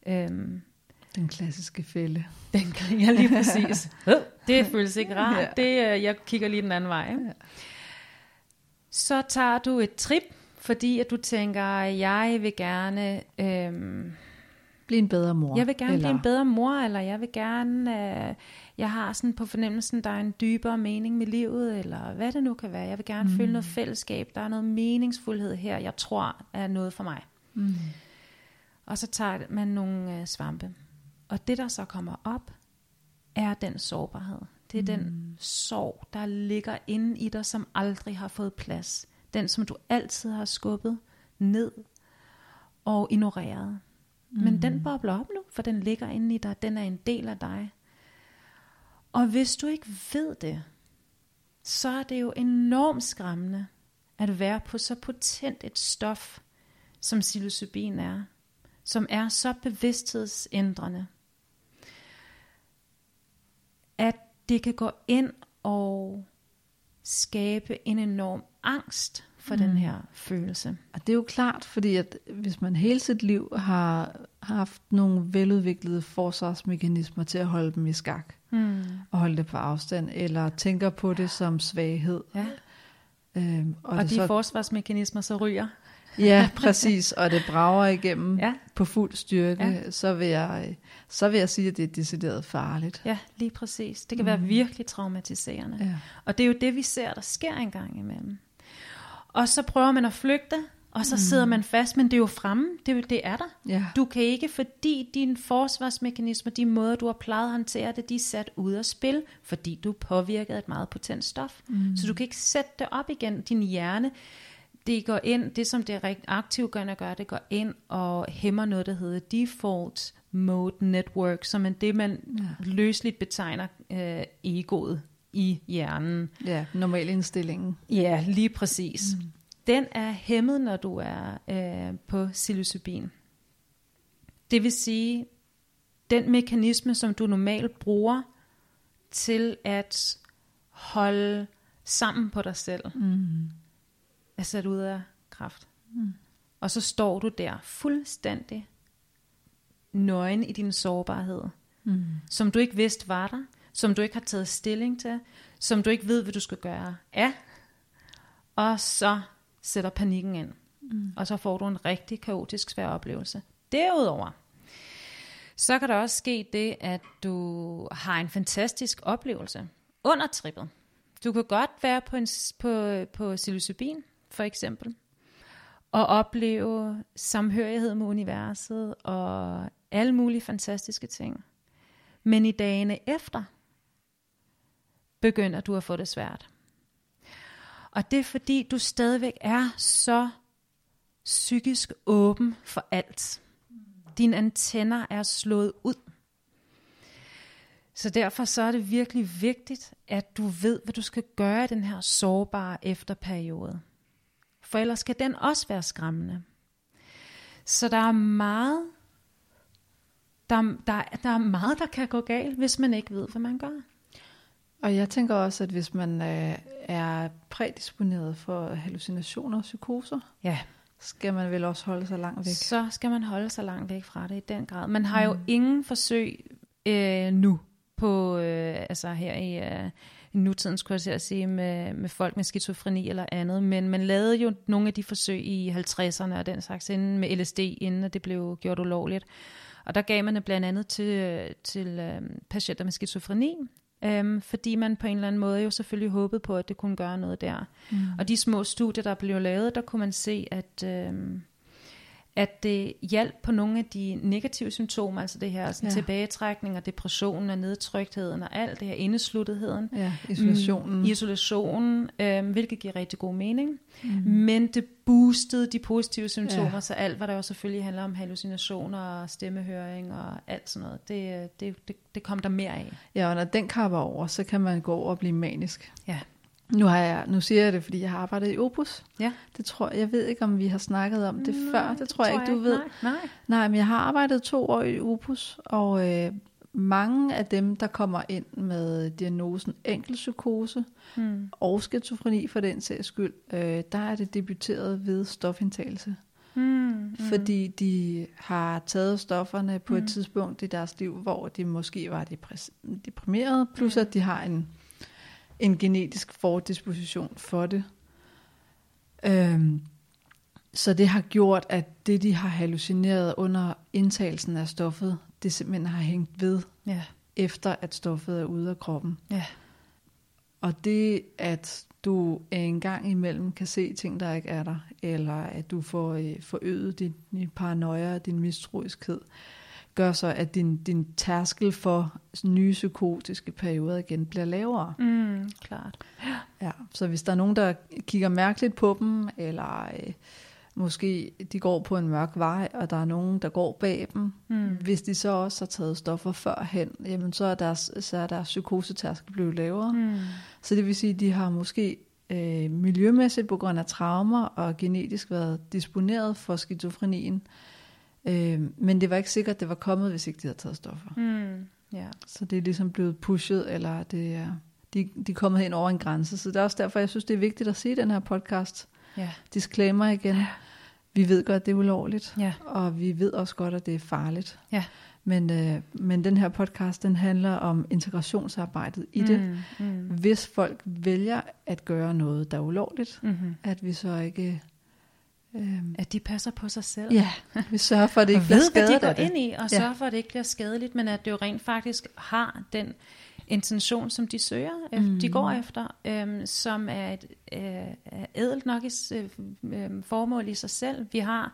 Speaker 2: Øhm,
Speaker 1: den klassiske fælde.
Speaker 2: Den kan jeg lige præcis. det føles ikke rart. Ja. Det, jeg kigger lige den anden vej. Ja. Så tager du et trip, fordi at du tænker, jeg vil gerne... Øhm,
Speaker 1: blive en bedre mor.
Speaker 2: Jeg vil gerne eller... blive en bedre mor, eller jeg vil gerne, øh, jeg har sådan på fornemmelsen, der er en dybere mening med livet, eller hvad det nu kan være. Jeg vil gerne mm. føle noget fællesskab, der er noget meningsfuldhed her, jeg tror er noget for mig. Mm. Og så tager man nogle øh, svampe. Og det, der så kommer op, er den sårbarhed. Det er mm. den sorg, der ligger inde i dig, som aldrig har fået plads. Den, som du altid har skubbet ned og ignoreret. Mm. Men den bobler op nu, for den ligger inde i dig. Den er en del af dig. Og hvis du ikke ved det, så er det jo enormt skræmmende at være på så potent et stof, som psilocybin er, som er så bevidsthedsændrende, at det kan gå ind og skabe en enorm angst for mm. den her følelse.
Speaker 1: Og det er jo klart, fordi at hvis man hele sit liv har haft nogle veludviklede forsvarsmekanismer til at holde dem i skak, mm. og holde det på afstand, eller tænker på det som svaghed.
Speaker 2: Ja. Øhm, og, og de så, forsvarsmekanismer så ryger.
Speaker 1: ja, præcis, og det brager igennem ja. på fuld styrke, ja. så, vil jeg, så vil jeg sige, at det er decideret farligt.
Speaker 2: Ja, lige præcis. Det kan mm. være virkelig traumatiserende. Ja. Og det er jo det, vi ser, der sker engang imellem. Og så prøver man at flygte, og så mm. sidder man fast, men det er jo fremme, det, det er der. Ja. Du kan ikke, fordi dine forsvarsmekanismer, de måder, du har plejet at håndtere det, de er sat ud af spil, fordi du påvirker et meget potent stof. Mm. Så du kan ikke sætte det op igen. Din hjerne, det går ind, det som det er aktivt gør, gør, det går ind og hæmmer noget, der hedder default mode network, som er det, man ja. løsligt betegner øh, egoet i hjernen.
Speaker 1: Ja, normal indstillingen.
Speaker 2: Ja, lige præcis. Mm. Den er hæmmet, når du er øh, på psilocybin. Det vil sige, den mekanisme, som du normalt bruger til at holde sammen på dig selv, mm. er sat ud af kraft. Mm. Og så står du der fuldstændig nøgen i din sårbarhed, mm. som du ikke vidste var der, som du ikke har taget stilling til, som du ikke ved, hvad du skal gøre af. Og så sætter panikken ind. Mm. Og så får du en rigtig kaotisk svær oplevelse. Derudover, så kan der også ske det, at du har en fantastisk oplevelse under trippet. Du kan godt være på, en, på, på psilocybin, for eksempel, og opleve samhørighed med universet og alle mulige fantastiske ting. Men i dagene efter, begynder du at få det svært. Og det er fordi, du stadigvæk er så psykisk åben for alt. Dine antenner er slået ud. Så derfor så er det virkelig vigtigt, at du ved, hvad du skal gøre i den her sårbare efterperiode. For ellers kan den også være skræmmende. Så der er meget, der, der, der er meget, der kan gå galt, hvis man ikke ved, hvad man gør.
Speaker 1: Og jeg tænker også, at hvis man øh, er prædisponeret for hallucinationer og psykoser, ja. skal man vel også holde sig langt væk.
Speaker 2: Så skal man holde sig langt væk fra det i den grad. Man har mm. jo ingen forsøg øh, nu på, øh, altså her i øh, nutiden, skulle jeg sige, med, med folk med skizofreni eller andet, men man lavede jo nogle af de forsøg i 50'erne og den slags inden med LSD, inden det blev gjort ulovligt. Og der gav man det blandt andet til, til øh, patienter med skizofreni, Øhm, fordi man på en eller anden måde jo selvfølgelig håbede på, at det kunne gøre noget der. Mm. Og de små studier, der blev lavet, der kunne man se, at, øhm, at det hjalp på nogle af de negative symptomer, altså det her sådan ja. tilbagetrækning og depressionen og nedtryktheden og alt det her indesluttetheden.
Speaker 1: Ja, isolationen.
Speaker 2: Mm, isolationen, øhm, hvilket giver rigtig god mening. Mm. Men det boostede de positive symptomer, ja. så alt, hvad der jo selvfølgelig handler om hallucinationer og stemmehøring og alt sådan noget, det, det, det, det kom der mere af.
Speaker 1: Ja, og når den kapper over, så kan man gå over og blive manisk. Ja. Nu, har jeg, nu siger jeg det, fordi jeg har arbejdet i Opus. Ja. Det tror jeg, jeg ved ikke, om vi har snakket om det nej, før. Det tror, tror jeg ikke, du ved.
Speaker 2: Nej, nej.
Speaker 1: nej, men jeg har arbejdet to år i Opus, og øh, mange af dem, der kommer ind med diagnosen enkelpsykose mm. og skizofreni for den sags skyld, øh, der er det debuteret ved stofindtagelse. Mm, mm. Fordi de har taget stofferne på mm. et tidspunkt i deres liv, hvor de måske var deprimerede, plus at de har en en genetisk fordisposition for det. Øhm, så det har gjort, at det, de har hallucineret under indtagelsen af stoffet, det simpelthen har hængt ved, ja. efter at stoffet er ude af kroppen. Ja. Og det, at du en gang imellem kan se ting, der ikke er der, eller at du får øh, forøget din, din paranoia og din mistroiskhed, gør så, at din, din tærskel for nye psykotiske perioder igen bliver lavere.
Speaker 2: Mm, klart.
Speaker 1: Ja, så hvis der er nogen, der kigger mærkeligt på dem, eller øh, måske de går på en mørk vej, og der er nogen, der går bag dem, mm. hvis de så også har taget stoffer førhen, jamen så er deres, så er deres psykosetærskel blevet lavere. Mm. Så det vil sige, at de har måske øh, miljømæssigt på grund af traumer og genetisk været disponeret for skizofrenien, øh, men det var ikke sikkert, at det var kommet, hvis ikke de havde taget stoffer.
Speaker 2: Mm. Yeah.
Speaker 1: Så det er ligesom blevet pushet, eller det er, de, de er kommet hen over en grænse. Så det er også derfor, jeg synes, det er vigtigt at sige den her podcast.
Speaker 2: Ja.
Speaker 1: Disclaimer igen. Vi ved godt, det er ulovligt,
Speaker 2: Ja.
Speaker 1: og vi ved også godt, at det er farligt.
Speaker 2: Ja.
Speaker 1: Men, øh, men den her podcast, den handler om integrationsarbejdet i det.
Speaker 2: Mm, mm,
Speaker 1: Hvis folk vælger at gøre noget, der er ulovligt,
Speaker 2: mm-hmm.
Speaker 1: at vi så ikke... Øh,
Speaker 2: At de passer på sig selv.
Speaker 1: ja, vi sørger for, at det ikke bliver
Speaker 2: ved, hvad de går ind i, og
Speaker 1: Ja.
Speaker 2: sørger for, at det ikke bliver skadeligt, men at det jo rent faktisk har den intention, som de søger, mm. de går efter, øhm, som er et øh, er ædelt nok i, øh, øh, formål i sig selv. Vi har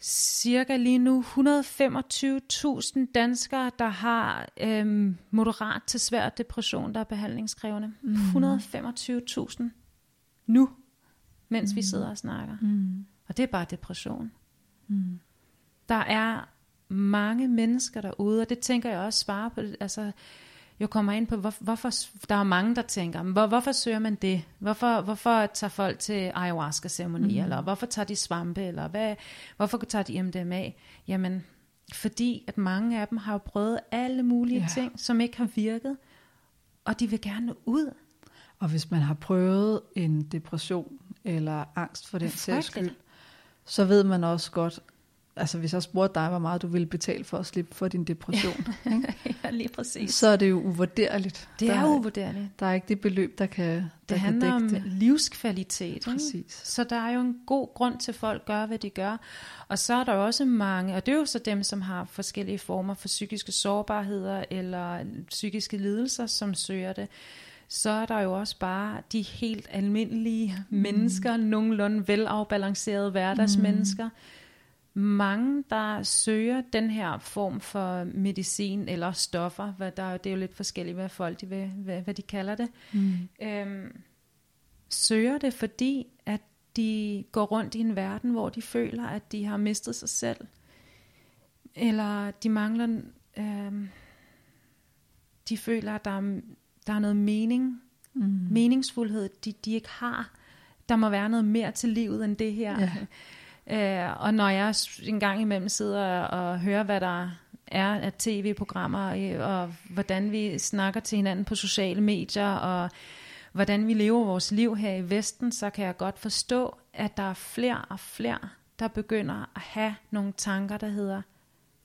Speaker 2: cirka lige nu 125.000 danskere, der har øhm, moderat til svær depression, der er behandlingskrævende. Mm. 125.000 nu, mens mm. vi sidder og snakker.
Speaker 1: Mm.
Speaker 2: Og det er bare depression.
Speaker 1: Mm.
Speaker 2: Der er mange mennesker derude, og det tænker jeg også svare på. Altså, jeg kommer ind på, hvor, hvorfor, der er mange, der tænker, hvor, hvorfor søger man det? Hvorfor, hvorfor tager folk til ayahuasca-ceremonier, mm. eller hvorfor tager de svampe, eller hvad, hvorfor tager de MDMA? Jamen, fordi at mange af dem har jo prøvet alle mulige
Speaker 1: ja.
Speaker 2: ting, som ikke har virket, og de vil gerne ud.
Speaker 1: Og hvis man har prøvet en depression eller angst for den
Speaker 2: er
Speaker 1: sags skyld, så ved man også godt, altså hvis jeg spurgte dig, hvor meget du ville betale for at slippe for din depression, ikke?
Speaker 2: ja, lige præcis.
Speaker 1: så er det jo uvurderligt.
Speaker 2: Det
Speaker 1: der,
Speaker 2: er uvurderligt.
Speaker 1: Der er ikke det beløb, der kan, der
Speaker 2: Det
Speaker 1: kan
Speaker 2: handler om
Speaker 1: dække det.
Speaker 2: livskvalitet. ikke?
Speaker 1: Præcis.
Speaker 2: Så der er jo en god grund til, at folk gør, hvad de gør. Og så er der også mange, og det er jo så dem, som har forskellige former for psykiske sårbarheder eller psykiske lidelser, som søger det. Så er der jo også bare de helt almindelige mm. mennesker, nogenlunde velafbalancerede hverdagsmennesker. Mange, der søger den her form for medicin eller stoffer, hvad der, det er jo lidt forskelligt, hvad folk de vil, hvad, hvad de kalder det,
Speaker 1: Mm.
Speaker 2: øhm, søger det, fordi at de går rundt i en verden, hvor de føler, at de har mistet sig selv. Eller de mangler, øhm, de føler, at der er, der er noget mening,
Speaker 1: Mm.
Speaker 2: meningsfuldhed, de, de ikke har. Der må være noget mere til livet end det her.
Speaker 1: Ja.
Speaker 2: Øh, og når jeg en gang imellem sidder og hører, hvad der er af tv-programmer, øh, og hvordan vi snakker til hinanden på sociale medier, og hvordan vi lever vores liv her i Vesten, så kan jeg godt forstå, at der er flere og flere, der begynder at have nogle tanker, der hedder,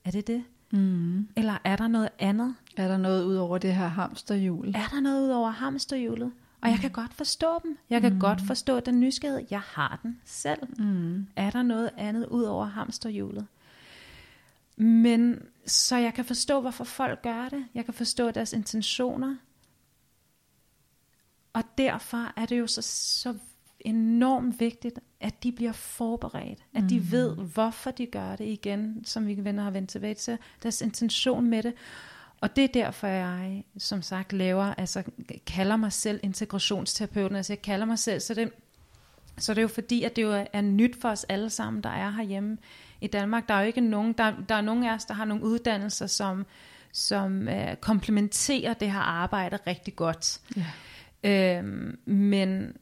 Speaker 2: er det det?
Speaker 1: Mm.
Speaker 2: Eller er der noget andet?
Speaker 1: Er der noget ud over det her hamsterhjul?
Speaker 2: Er der noget ud over hamsterhjulet? Og jeg kan godt forstå dem. Jeg kan mm. godt forstå den nysgerrighed. Jeg har den selv.
Speaker 1: Mm.
Speaker 2: Er der noget andet ud over hamsterhjulet? Men så jeg kan forstå, hvorfor folk gør det. Jeg kan forstå deres intentioner. Og derfor er det jo så, så enormt vigtigt, at de bliver forberedt. At de
Speaker 1: Mhm.
Speaker 2: ved, hvorfor de gør det igen, som vi venner har vendt tilbage til. Deres intention med det. Og det er derfor, jeg som sagt laver, altså kalder mig selv integrationsterapeuten. Altså jeg kalder mig selv, så det, så det er jo fordi, at det jo er nyt for os alle sammen, der er herhjemme i Danmark. Der er jo ikke nogen, der, der er nogen af os, der har nogle uddannelser, som, som øh, komplementerer det her arbejde rigtig godt.
Speaker 1: Ja.
Speaker 2: Øhm, men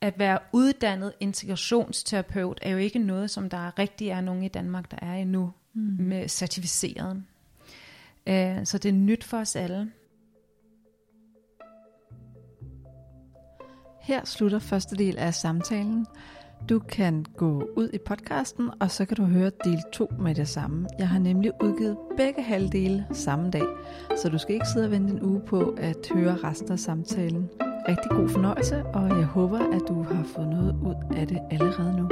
Speaker 2: at være uddannet integrationsterapeut er jo ikke noget, som der rigtig er nogen i Danmark, der er endnu mm. med certificeret. Øh, så det er nyt for os alle.
Speaker 1: Her slutter første del af samtalen. Du kan gå ud i podcasten, og så kan du høre del 2 med det samme. Jeg har nemlig udgivet begge halvdele samme dag, så du skal ikke sidde og vente en uge på at høre resten af samtalen. Rigtig god fornøjelse, og jeg håber, at du har fået noget ud af det allerede nu.